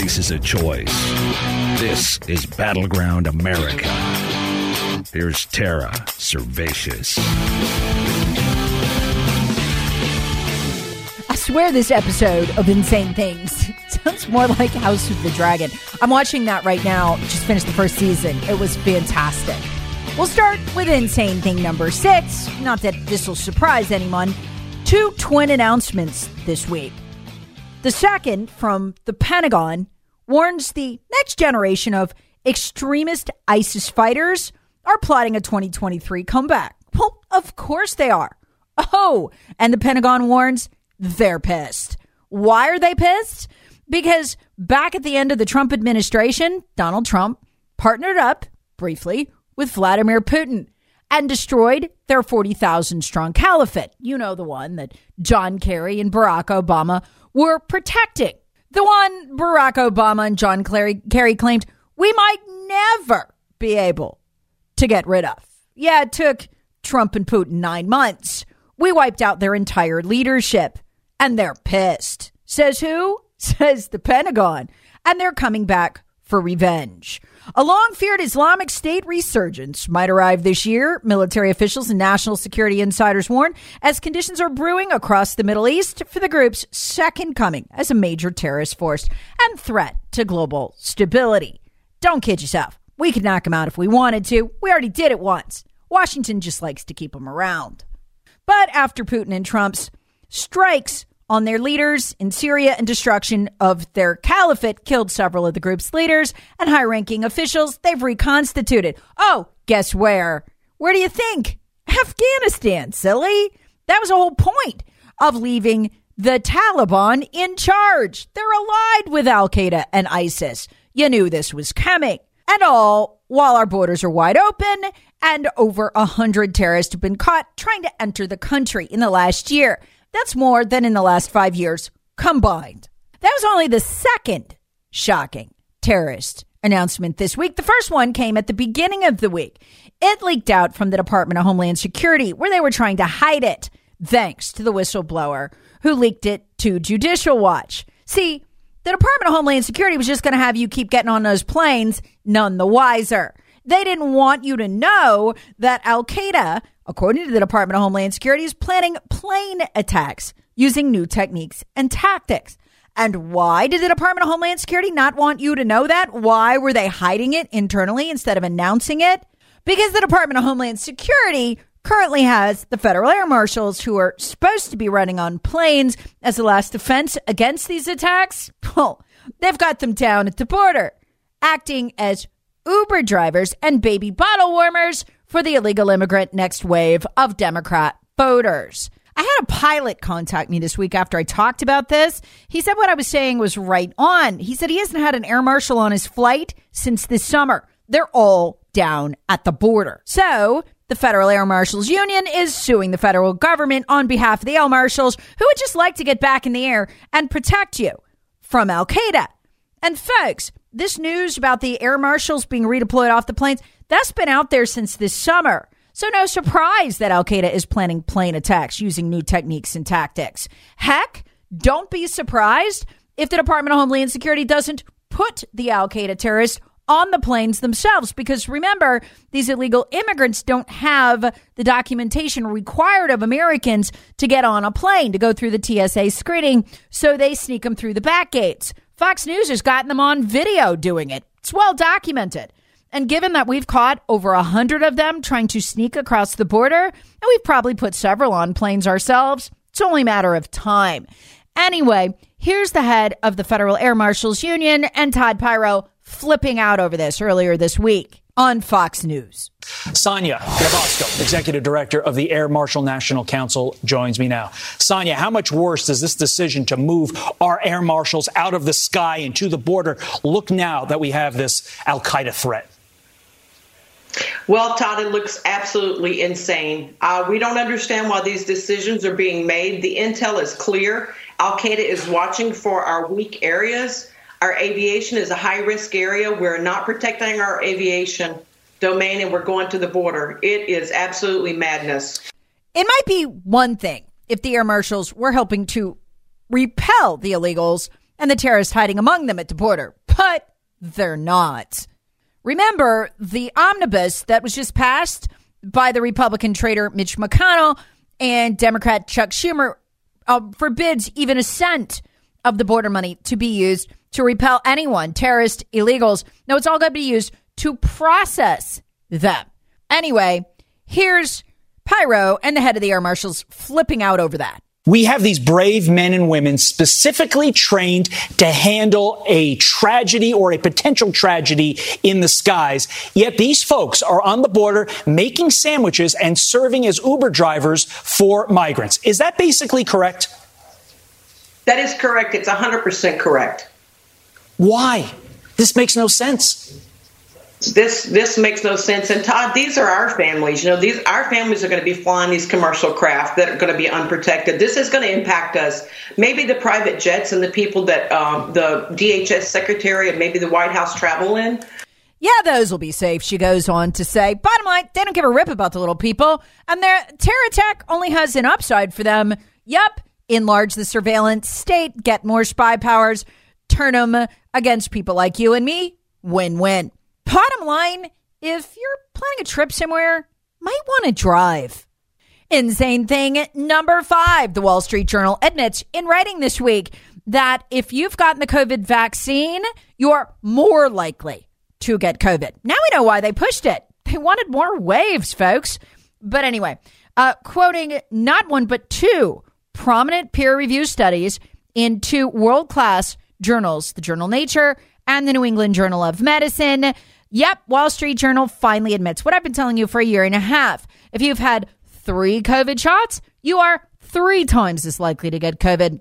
Faces a choice. This is Battleground America. Here's Tara Servatius. I swear this episode of Insane Things sounds more like House of the Dragon. I'm watching that right now. Just finished the first season. It was fantastic. We'll start with Insane Thing number six. Not that this will surprise anyone. Two twin announcements this week. The second from the Pentagon warns the next generation of extremist ISIS fighters are plotting a 2023 comeback. Well, of course they are. Oh, and the Pentagon warns they're pissed. Why are they pissed? Because back at the end of the Trump administration, Donald Trump partnered up briefly with Vladimir Putin and destroyed their 40,000 strong caliphate. You know, the one that John Kerry and Barack Obama were protecting. The one Barack Obama and John Kerry claimed we might never be able to get rid of. Yeah, it took Trump and Putin nine months. We wiped out their entire leadership, and they're pissed. Says who? Says the Pentagon. And they're coming back for revenge. A long feared Islamic State resurgence might arrive this year, military officials and national security insiders warn, as conditions are brewing across the Middle East for the group's second coming as a major terrorist force and threat to global stability. Don't kid yourself. We could knock them out if we wanted to. We already did it once. Washington just likes to keep them around. But after Putin and Trump's strikes on their leaders in Syria and destruction of their caliphate killed several of the group's leaders and high ranking officials. They've reconstituted. Oh, guess where? Where do you think? Afghanistan, silly. That was the whole point of leaving the Taliban in charge. They're allied with Al Qaeda and ISIS. You knew this was coming. And all while our borders are wide open and over a hundred terrorists have been caught trying to enter the country in the last year. That's more than in the last five years combined. That was only the second shocking terrorist announcement this week. The first one came at the beginning of the week. It leaked out from the Department of Homeland Security, where they were trying to hide it, thanks to the whistleblower who leaked it to Judicial Watch. See, the Department of Homeland Security was just going to have you keep getting on those planes, none the wiser. They didn't want you to know that Al Qaeda according to the Department of Homeland Security, is planning plane attacks using new techniques and tactics. And why did the Department of Homeland Security not want you to know that? Why were they hiding it internally instead of announcing it? Because the Department of Homeland Security currently has the federal air marshals who are supposed to be running on planes as the last defense against these attacks. Well, they've got them down at the border, acting as Uber drivers and baby bottle warmers for the illegal immigrant next wave of Democrat voters. I had a pilot contact me this week after I talked about this. He said what I was saying was right on. He said he hasn't had an air marshal on his flight since this summer. They're all down at the border. So the Federal Air Marshals Union is suing the federal government on behalf of the air marshals who would just like to get back in the air and protect you from Al Qaeda. And folks, this news about the air marshals being redeployed off the planes, that's been out there since this summer. So, no surprise that Al Qaeda is planning plane attacks using new techniques and tactics. Heck, don't be surprised if the Department of Homeland Security doesn't put the Al Qaeda terrorists on the planes themselves. Because remember, these illegal immigrants don't have the documentation required of Americans to get on a plane, to go through the TSA screening. So they sneak them through the back gates. Fox News has gotten them on video doing it. It's well documented. And given that we've caught over a hundred of them trying to sneak across the border, and we've probably put several on planes ourselves, it's only a matter of time. Anyway, here's the head of the Federal Air Marshals Union and Todd Piro flipping out over this earlier this week on Fox News. Sonia Gravosco, Executive Director of the Air Marshal National Council, joins me now. Sonia, how much worse does this decision to move our air marshals out of the sky and to the border look now that we have this Al Qaeda threat? Well, Todd, it looks absolutely insane. Uh, we don't understand why these decisions are being made. The intel is clear. Al Qaeda is watching for our weak areas. Our aviation is a high risk area. We're not protecting our aviation domain and we're going to the border. It is absolutely madness. It might be one thing if the air marshals were helping to repel the illegals and the terrorists hiding among them at the border, but they're not. Remember the omnibus that was just passed by the Republican traitor Mitch McConnell and Democrat Chuck Schumer uh, forbids even a cent of the border money to be used to repel anyone, terrorists, illegals. No, it's all going to be used to process them. Anyway, here's Piro and the head of the air marshals flipping out over that. We have these brave men and women specifically trained to handle a tragedy or a potential tragedy in the skies. Yet these folks are on the border making sandwiches and serving as Uber drivers for migrants. Is that basically correct? That is correct. It's 100% correct. Why? This makes no sense this this makes no sense. And Todd, these are our families. You know, these our families are going to be flying these commercial craft that are going to be unprotected. This is going to impact us. Maybe the private jets and the people that um, the DHS secretary and maybe the White House travel in. Yeah, those will be safe, she goes on to say. Bottom line, they don't give a rip about the little people, and their terror attack only has an upside for them. Yup, enlarge the surveillance state, get more spy powers, turn them against people like you and me. Win win. Bottom line, if you're planning a trip somewhere, might want to drive. Insane thing number five. The Wall Street Journal admits in writing this week that if you've gotten the COVID vaccine, you're more likely to get COVID. Now we know why they pushed it. They wanted more waves, folks. But anyway, uh, quoting not one, but two prominent peer review studies in two world class journals, the journal Nature and the New England Journal of Medicine. Yep, Wall Street Journal finally admits what I've been telling you for a year and a half. If you've had three COVID shots, you are three times as likely to get COVID.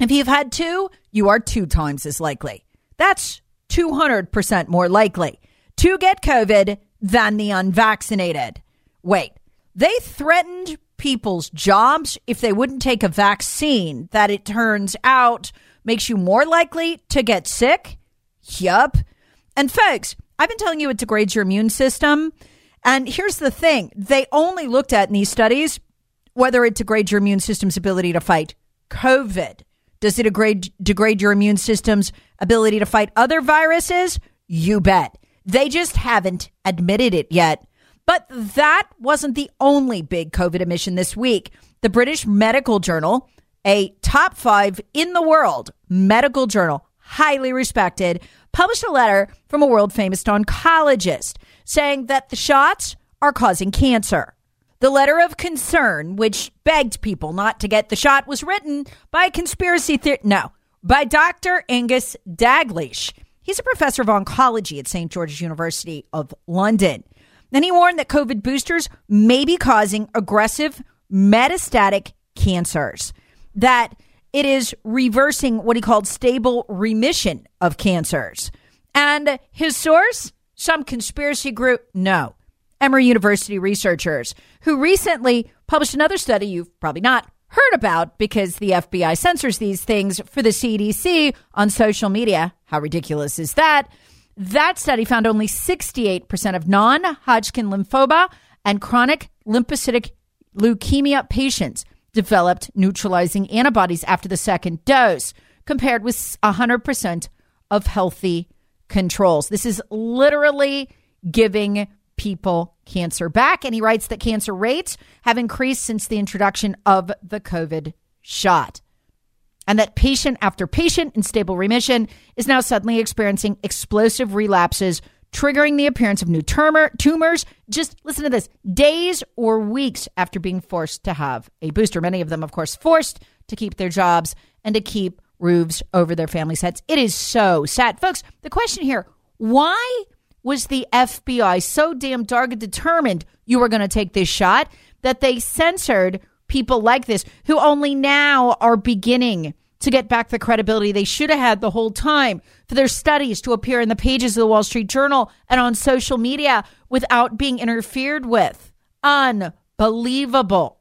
If you've had two, you are two times as likely. That's 200% more likely to get COVID than the unvaccinated. Wait, they threatened people's jobs if they wouldn't take a vaccine that it turns out makes you more likely to get sick? Yup. And folks, I've been telling you it degrades your immune system. And here's the thing they only looked at in these studies whether it degrades your immune system's ability to fight COVID. Does it degrade, degrade your immune system's ability to fight other viruses? You bet. They just haven't admitted it yet. But that wasn't the only big COVID emission this week. The British Medical Journal, a top five in the world medical journal, highly respected, published a letter from a world famous oncologist saying that the shots are causing cancer. The letter of concern, which begged people not to get the shot, was written by conspiracy theorist. No, by Dr. Angus Dalgleish. He's a professor of oncology at St. George's University of London. Then he warned that COVID boosters may be causing aggressive metastatic cancers. That it is reversing what he called stable remission of cancers. And his source? Some conspiracy group? No. Emory University researchers who recently published another study you've probably not heard about because the FBI censors these things for the CDC on social media. How ridiculous is that? That study found only 68% of non Hodgkin lymphoma and chronic lymphocytic leukemia patients developed neutralizing antibodies after the second dose, compared with 100% of healthy controls. This is literally giving people cancer back. And he writes that cancer rates have increased since the introduction of the COVID shot. And that patient after patient in stable remission is now suddenly experiencing explosive relapses, triggering the appearance of new tumor, tumors. Just listen to this days or weeks after being forced to have a booster. Many of them, of course, forced to keep their jobs and to keep roofs over their families' heads. It is so sad. Folks, the question here why was the FBI so damn dogged determined you were going to take this shot that they censored people like this who only now are beginning to get back the credibility they should have had the whole time for their studies to appear in the pages of the Wall Street Journal and on social media without being interfered with. Unbelievable.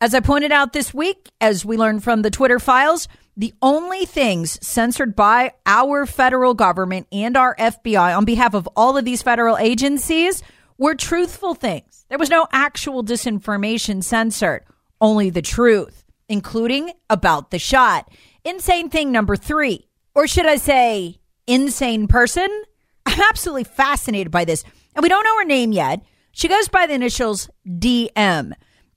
As I pointed out this week, as we learned from the Twitter files, the only things censored by our federal government and our FBI on behalf of all of these federal agencies were truthful things. There was no actual disinformation censored, only the truth, including about the shot. Insane thing number three, or should I say, insane person? I'm absolutely fascinated by this. And we don't know her name yet. She goes by the initials DM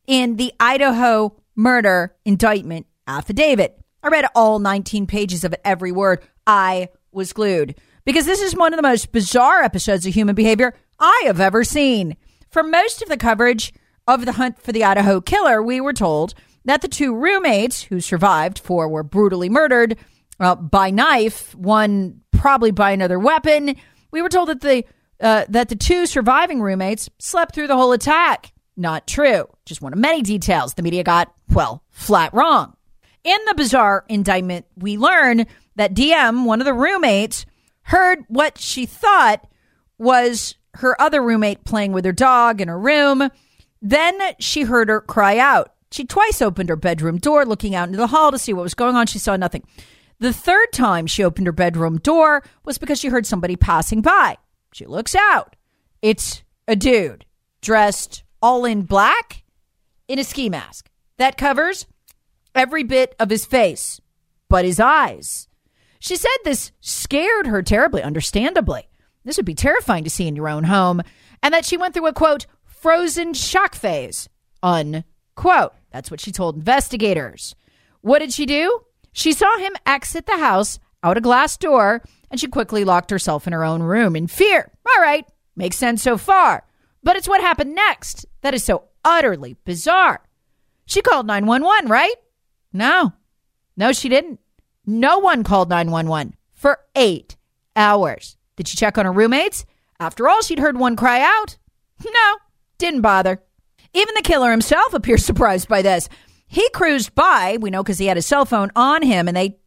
in the Idaho murder indictment affidavit. I read all 19 pages of it, every word. I was glued because this is one of the most bizarre episodes of human behavior I have ever seen. For most of the coverage of the hunt for the Idaho killer, we were told that the two roommates who survived, four were brutally murdered uh, by knife, one probably by another weapon. We were told that the uh, that the two surviving roommates slept through the whole attack. Not true. Just one of many details the media got, well, flat wrong. In the bizarre indictment, we learn that DM, one of the roommates, heard what she thought was her other roommate playing with her dog in her room. Then she heard her cry out. She twice opened her bedroom door, looking out into the hall to see what was going on. She saw nothing. The third time she opened her bedroom door was because she heard somebody passing by. She looks out. It's a dude dressed all in black in a ski mask that covers every bit of his face but his eyes. She said this scared her terribly, understandably. This would be terrifying to see in your own home, and that she went through a quote, frozen shock phase, unquote. Quote, that's what she told investigators. What did she do? She saw him exit the house out a glass door, and she quickly locked herself in her own room in fear. All right, makes sense so far. But it's what happened next that is so utterly bizarre. She called 911, right? No. No, she didn't. No one called 911 for eight hours. Did she check on her roommates? After all, she'd heard one cry out. No, didn't bother. Even the killer himself appears surprised by this. He cruised by, we know because he had his cell phone on him and they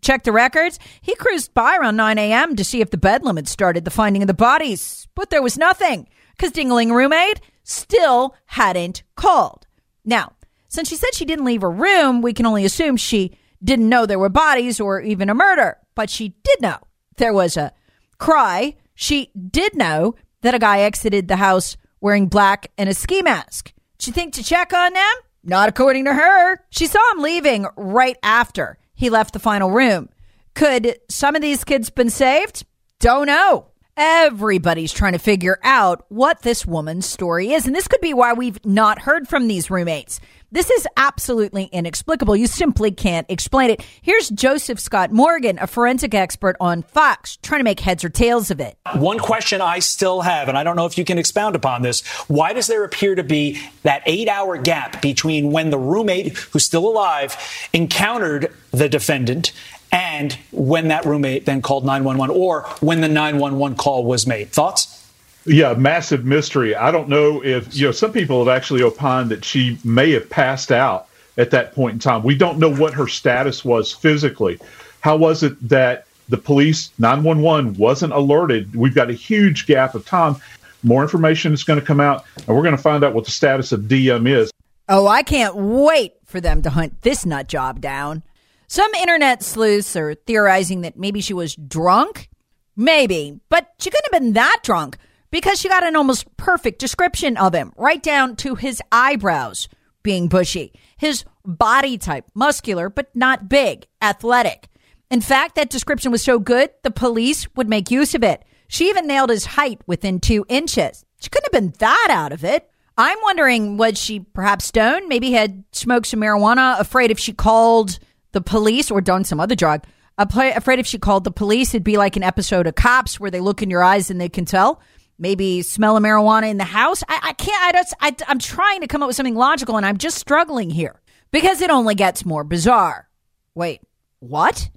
checked the records. He cruised by around 9 a.m. to see if the bedlam had started the finding of the bodies, but there was nothing because Dingling roommate still hadn't called. Now, since she said she didn't leave her room, we can only assume she didn't know there were bodies or even a murder, but she did know there was a cry. She did know that a guy exited the house wearing black and a ski mask. Did she think to check on them? Not according to her. She saw him leaving right after he left the final room. Could some of these kids been saved? Don't know. Everybody's trying to figure out what this woman's story is. And this could be why we've not heard from these roommates. This is absolutely inexplicable. You simply can't explain it. Here's Joseph Scott Morgan, a forensic expert on Fox, trying to make heads or tails of it. One question I still have, and I don't know if you can expound upon this why does there appear to be that eight hour gap between when the roommate, who's still alive, encountered the defendant and when that roommate then called 911 or when the 911 call was made. Thoughts? Yeah, massive mystery. I don't know if, you know, some people have actually opined that she may have passed out at that point in time. We don't know what her status was physically. How was it that the police 911 wasn't alerted? We've got a huge gap of time. More information is going to come out, and we're going to find out what the status of DM is. Oh, I can't wait for them to hunt this nut job down. Some internet sleuths are theorizing that maybe she was drunk. Maybe, but she couldn't have been that drunk because she got an almost perfect description of him, right down to his eyebrows being bushy, his body type, muscular, but not big, athletic. In fact, that description was so good, the police would make use of it. She even nailed his height within two inches. She couldn't have been that out of it. I'm wondering, was she perhaps stoned? Maybe had smoked some marijuana, afraid if she called the police or done some other drug. Afraid if she called the police, it'd be like an episode of Cops where they look in your eyes and they can tell. Maybe smell of marijuana in the house. I, I can't. I don't. I, I'm trying to come up with something logical, and I'm just struggling here because it only gets more bizarre. Wait, what?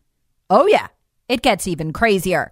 Oh yeah, it gets even crazier.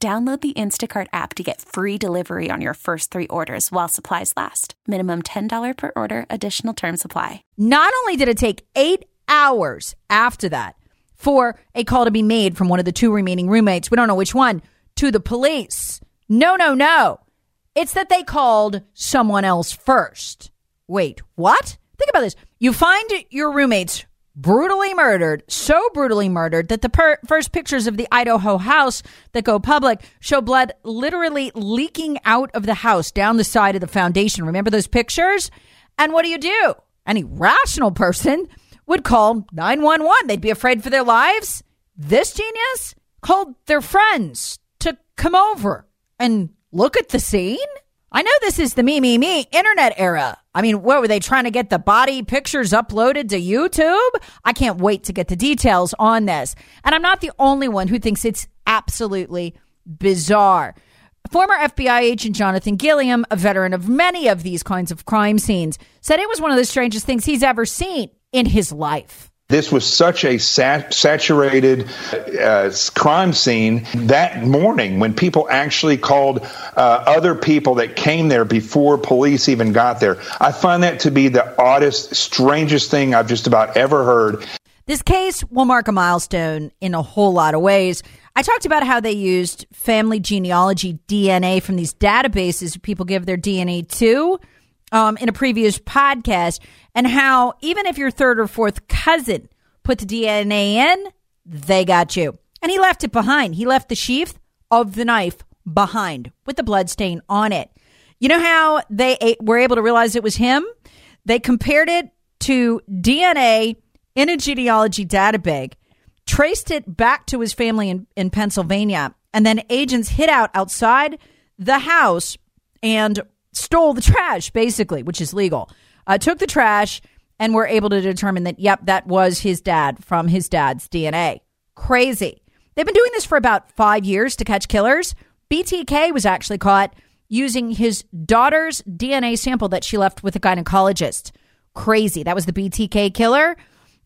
Download the Instacart app to get free delivery on your first three orders while supplies last. Minimum $10 per order, additional term supply. Not only did it take eight hours after that for a call to be made from one of the two remaining roommates, we don't know which one, to the police. No, no, no. It's that they called someone else first. Wait, what? Think about this. You find your roommates brutally murdered, so brutally murdered that the per- first pictures of the Idaho house that go public show blood literally leaking out of the house down the side of the foundation. Remember those pictures? And what do you do? Any rational person would call 911. They'd be afraid for their lives. This genius called their friends to come over and look at the scene. I know this is the me, me, me internet era. I mean, what were they trying to get the body pictures uploaded to YouTube? I can't wait to get the details on this. And I'm not the only one who thinks it's absolutely bizarre. Former FBI agent Jonathan Gilliam, a veteran of many of these kinds of crime scenes, said it was one of the strangest things he's ever seen in his life. This was such a sat- saturated uh, crime scene that morning when people actually called uh, other people that came there before police even got there. I find that to be the oddest, strangest thing I've just about ever heard. This case will mark a milestone in a whole lot of ways. I talked about how they used family genealogy DNA from these databases people give their DNA to um, in a previous podcast, and how even if your third or fourth cousin put the DNA in, they got you. And he left it behind. He left the sheath of the knife behind with the blood stain on it. You know how they were able to realize it was him? They compared it to DNA in a genealogy database, traced it back to his family in, in Pennsylvania, and then agents hid out outside the house and stole the trash, basically, which is legal. Uh, took the trash and were able to determine that, yep, that was his dad from his dad's DNA. Crazy. They've been doing this for about five years to catch killers. BTK was actually caught using his daughter's DNA sample that she left with a gynecologist. Crazy. That was the BTK killer.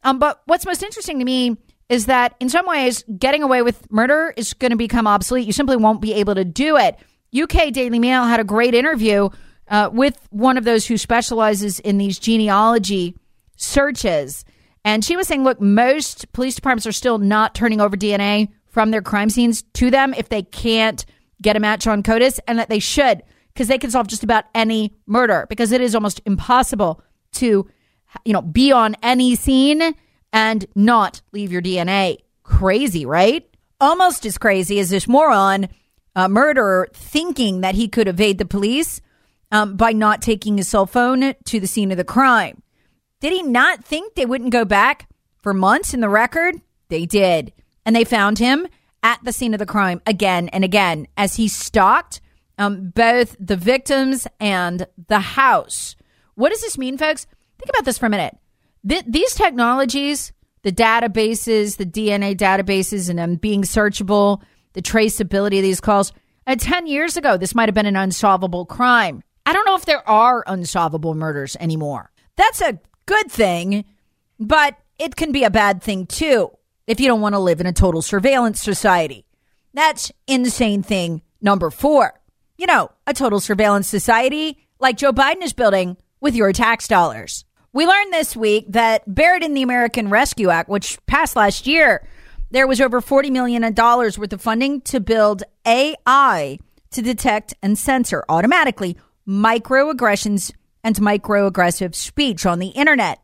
Um, but what's most interesting to me is that in some ways, getting away with murder is going to become obsolete. You simply won't be able to do it. UK Daily Mail had a great interview uh, with one of those who specializes in these genealogy searches. And she was saying, look, most police departments are still not turning over DNA from their crime scenes to them if they can't get a match on CODIS, and that they should because they can solve just about any murder because it is almost impossible to, you know, be on any scene and not leave your DNA. Crazy, right? Almost as crazy as this moron uh, murderer thinking that he could evade the police um, by not taking his cell phone to the scene of the crime. Did he not think they wouldn't go back for months in the record? They did. And they found him at the scene of the crime again and again as he stalked um, both the victims and the house. What does this mean, folks? Think about this for a minute. Th- these technologies, the databases, the DNA databases, and them being searchable, the traceability of these calls. Uh, 10 years ago, this might have been an unsolvable crime. I don't know if there are unsolvable murders anymore. That's a good thing, but it can be a bad thing too if you don't want to live in a total surveillance society. That's insane thing number four. You know, a total surveillance society like Joe Biden is building with your tax dollars. We learned this week that buried in the American Rescue Act, which passed last year, there was over $40 million worth of funding to build AI to detect and censor automatically microaggressions and microaggressive speech on the internet.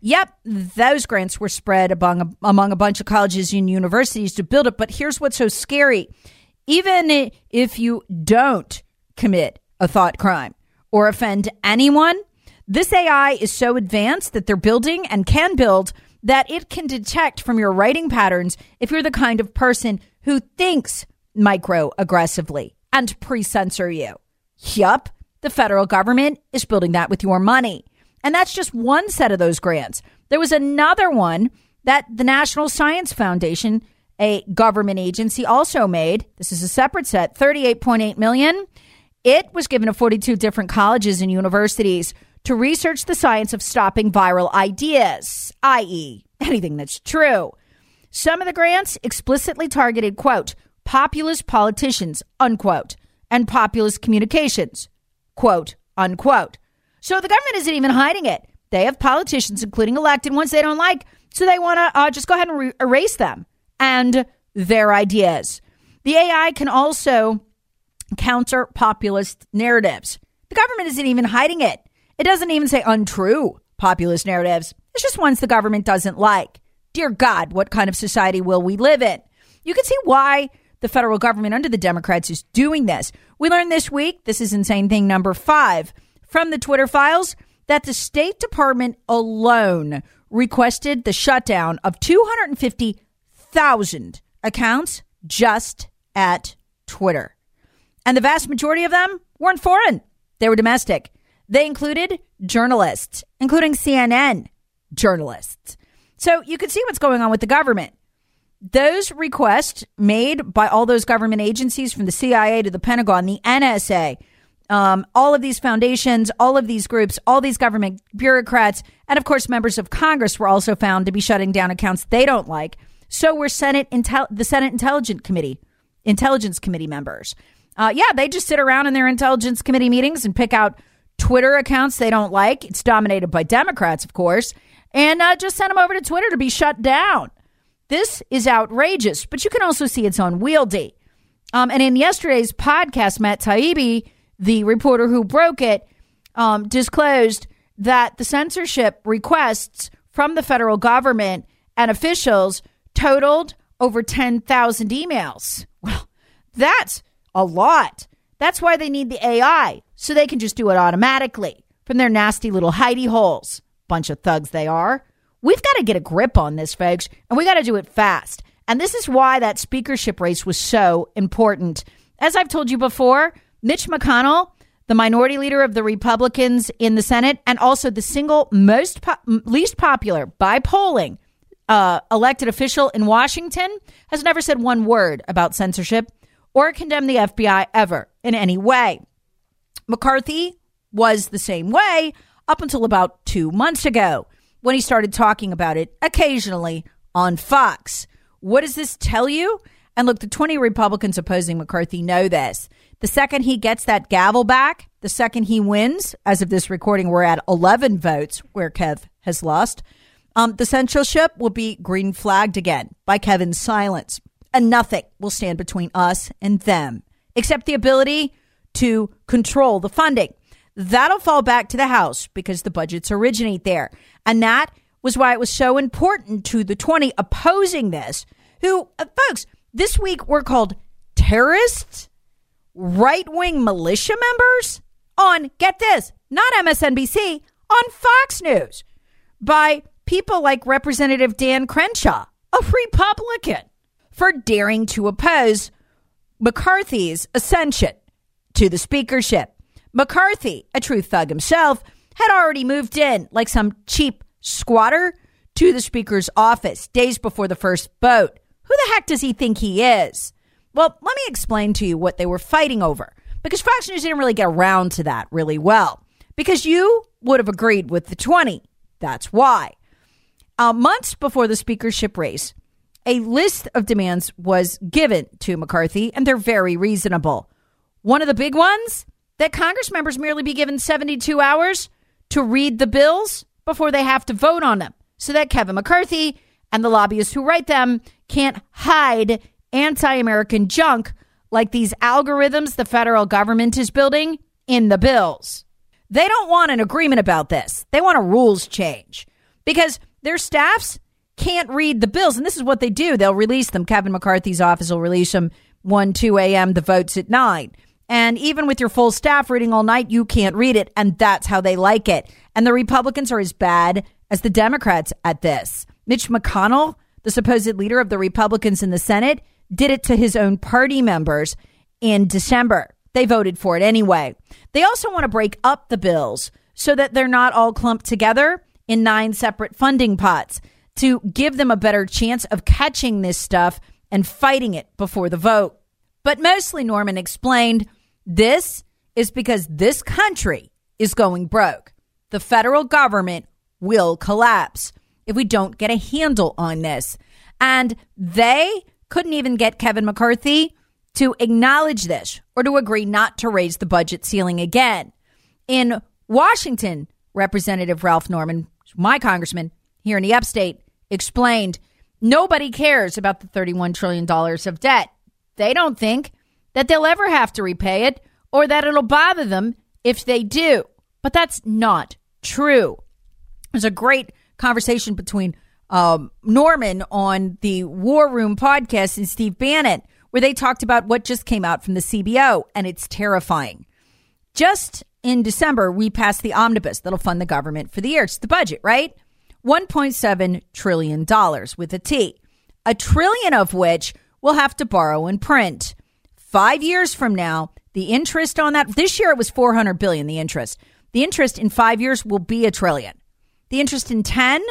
Yep, those grants were spread among, among a bunch of colleges and universities to build it. But here's what's so scary even if you don't commit a thought crime or offend anyone, this AI is so advanced that they're building and can build that it can detect from your writing patterns if you're the kind of person who thinks micro aggressively and pre censor you. Yup, the federal government is building that with your money. And that's just one set of those grants. There was another one that the National Science Foundation, a government agency, also made. This is a separate set, 38.8 million. It was given to 42 different colleges and universities to research the science of stopping viral ideas, i.e., anything that's true. Some of the grants explicitly targeted, quote, populist politicians, unquote, and populist communications, quote, unquote. So the government isn't even hiding it. They have politicians, including elected ones they don't like, so they want to uh, just go ahead and re- erase them and their ideas. The AI can also counter populist narratives. The government isn't even hiding it. It doesn't even say untrue populist narratives. It's just ones the government doesn't like. Dear God, what kind of society will we live in? You can see why the federal government under the Democrats is doing this. We learned this week, this is insane thing number five from the Twitter files, that the State Department alone requested the shutdown of 250,000 accounts just at Twitter. And the vast majority of them weren't foreign, they were domestic. They included journalists, including CNN journalists. So you can see what's going on with the government. Those requests made by all those government agencies from the CIA to the Pentagon, the NSA, um, all of these foundations, all of these groups, all these government bureaucrats, and of course, members of Congress were also found to be shutting down accounts they don't like. So were Senate Intel- the Senate Intelligence Committee, Intelligence Committee members. Uh, yeah, they just sit around in their Intelligence Committee meetings and pick out Twitter accounts they don't like. It's dominated by Democrats, of course, and uh, just send them over to Twitter to be shut down. This is outrageous, but you can also see it's unwieldy. Um, and in yesterday's podcast, Matt Taibbi, the reporter who broke it, um, disclosed that the censorship requests from the federal government and officials totaled over 10,000 emails. Well, that's a lot. That's why they need the AI, so they can just do it automatically from their nasty little hidey holes. Bunch of thugs they are. We've got to get a grip on this, folks, and we got to do it fast. And this is why that speakership race was so important. As I've told you before, Mitch McConnell, the minority leader of the Republicans in the Senate, and also the single most po- least popular by polling uh, elected official in Washington, has never said one word about censorship or condemned the FBI ever in any way. McCarthy was the same way up until about two months ago when he started talking about it occasionally on Fox. What does this tell you? And look, the 20 Republicans opposing McCarthy know this. The second he gets that gavel back, the second he wins, as of this recording, we're at 11 votes where Kev has lost. Um, the censorship will be green flagged again by Kevin's silence. And nothing will stand between us and them except the ability to control the funding. That'll fall back to the House because the budgets originate there. And that was why it was so important to the 20 opposing this, who, uh, folks, this week were called terrorists, right wing militia members on, get this, not MSNBC, on Fox News by people like Representative Dan Crenshaw, a Republican, for daring to oppose McCarthy's ascension to the speakership. McCarthy, a true thug himself, had already moved in like some cheap squatter to the speaker's office days before the first vote. Who the heck does he think he is? Well, let me explain to you what they were fighting over because Fox News didn't really get around to that really well because you would have agreed with the 20. That's why. Uh, months before the speakership race, a list of demands was given to McCarthy, and they're very reasonable. One of the big ones that Congress members merely be given 72 hours to read the bills before they have to vote on them so that Kevin McCarthy and the lobbyists who write them can't hide anti American junk like these algorithms the federal government is building in the bills. They don't want an agreement about this. They want a rules change because their staffs can't read the bills. And this is what they do they'll release them. Kevin McCarthy's office will release them 1, 2 a.m., the votes at 9. And even with your full staff reading all night, you can't read it. And that's how they like it. And the Republicans are as bad as the Democrats at this. Mitch McConnell, the supposed leader of the Republicans in the Senate, did it to his own party members in December. They voted for it anyway. They also want to break up the bills so that they're not all clumped together in nine separate funding pots to give them a better chance of catching this stuff and fighting it before the vote. But mostly, Norman explained this is because this country is going broke. The federal government will collapse if we don't get a handle on this. And they couldn't even get Kevin McCarthy to acknowledge this or to agree not to raise the budget ceiling again. In Washington, Representative Ralph Norman, my congressman here in the upstate, explained nobody cares about the $31 trillion of debt. They don't think that they'll ever have to repay it or that it'll bother them if they do. But that's not true. There's a great conversation between um, Norman on the War Room podcast and Steve Bannon, where they talked about what just came out from the CBO, and it's terrifying. Just in December, we passed the omnibus that'll fund the government for the year. It's the budget, right? $1.7 trillion with a T, a trillion of which we'll have to borrow and print. Five years from now, the interest on that, this year it was 400 billion, the interest. The interest in five years will be a trillion. The interest in 10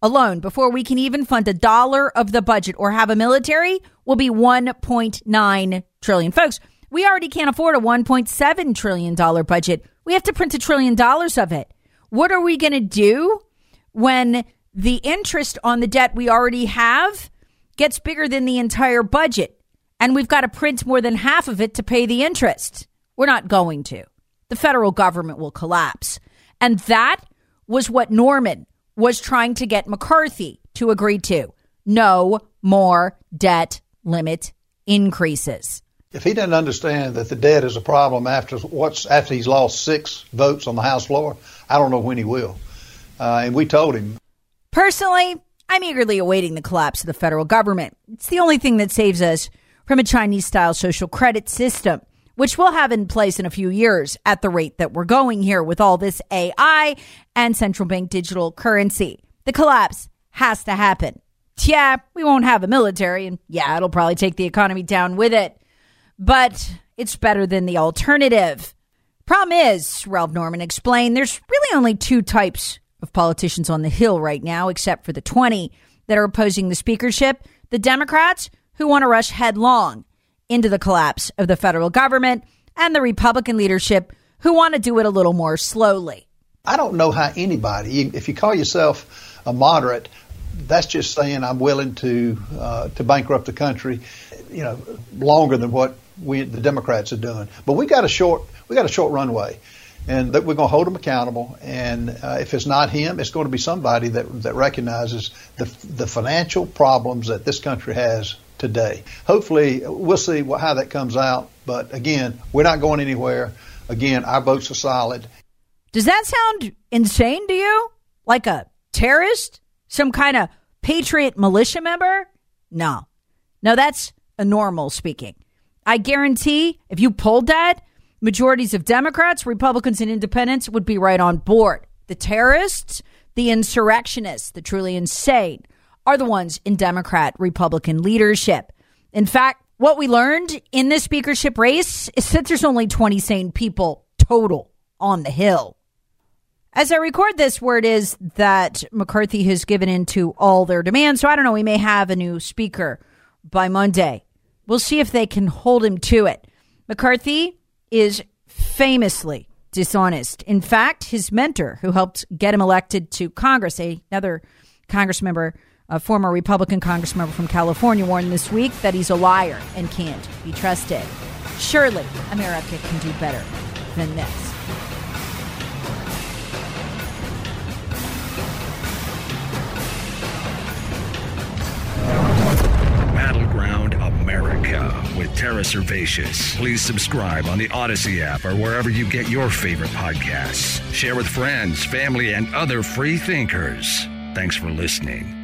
alone, before we can even fund a dollar of the budget or have a military, will be 1.9 trillion. Folks, we already can't afford a 1.7 trillion dollar budget. We have to print a trillion dollars of it. What are we going to do when the interest on the debt we already have gets bigger than the entire budget and we've got to print more than half of it to pay the interest? We're not going to. The federal government will collapse. And that was what Norman was trying to get McCarthy to agree to. No more debt limit increases. If he didn't understand that the debt is a problem after what's after he's lost six votes on the House floor, I don't know when he will. Uh, and we told him. Personally, I'm eagerly awaiting the collapse of the federal government. It's the only thing that saves us from a Chinese style social credit system which we'll have in place in a few years at the rate that we're going here with all this AI and central bank digital currency. The collapse has to happen. Yeah, we won't have a military, and yeah, it'll probably take the economy down with it, but it's better than the alternative. Problem is, Ralph Norman explained, there's really only two types of politicians on the Hill right now, except for the 20 that are opposing the speakership the Democrats who want to rush headlong into the collapse of the federal government and the Republican leadership who want to do it a little more slowly. I don't know how anybody, if you call yourself a moderate, that's just saying I'm willing to uh, to bankrupt the country, you know, longer than what we the Democrats are doing. But we got a short we got a short runway, and that we're going to hold them accountable. And uh, if it's not him, it's going to be somebody that that recognizes the the financial problems that this country has today. Hopefully, we'll see what, how that comes out. But again, we're not going anywhere. Again, our votes are solid. Does that sound insane to you? Like a terrorist? Some kind of patriot militia member? No. No, that's a normal speaking. I guarantee if you polled that, majorities of Democrats, Republicans, and independents would be right on board. The terrorists, the insurrectionists, the truly insane, are the ones in Democrat Republican leadership. In fact, what we learned in this speakership race is that there's only 20 sane people total on the Hill. As I record this, word is that McCarthy has given in to all their demands. So I don't know, we may have a new speaker by Monday. We'll see if they can hold him to it. McCarthy is famously dishonest. In fact, his mentor, who helped get him elected to Congress, another Congress member, a former Republican congressman from California warned this week that he's a liar and can't be trusted. Surely America can do better than this. Battleground America with Tara Servatius. Please subscribe on the Odyssey app or wherever you get your favorite podcasts. Share with friends, family, and other free thinkers. Thanks for listening.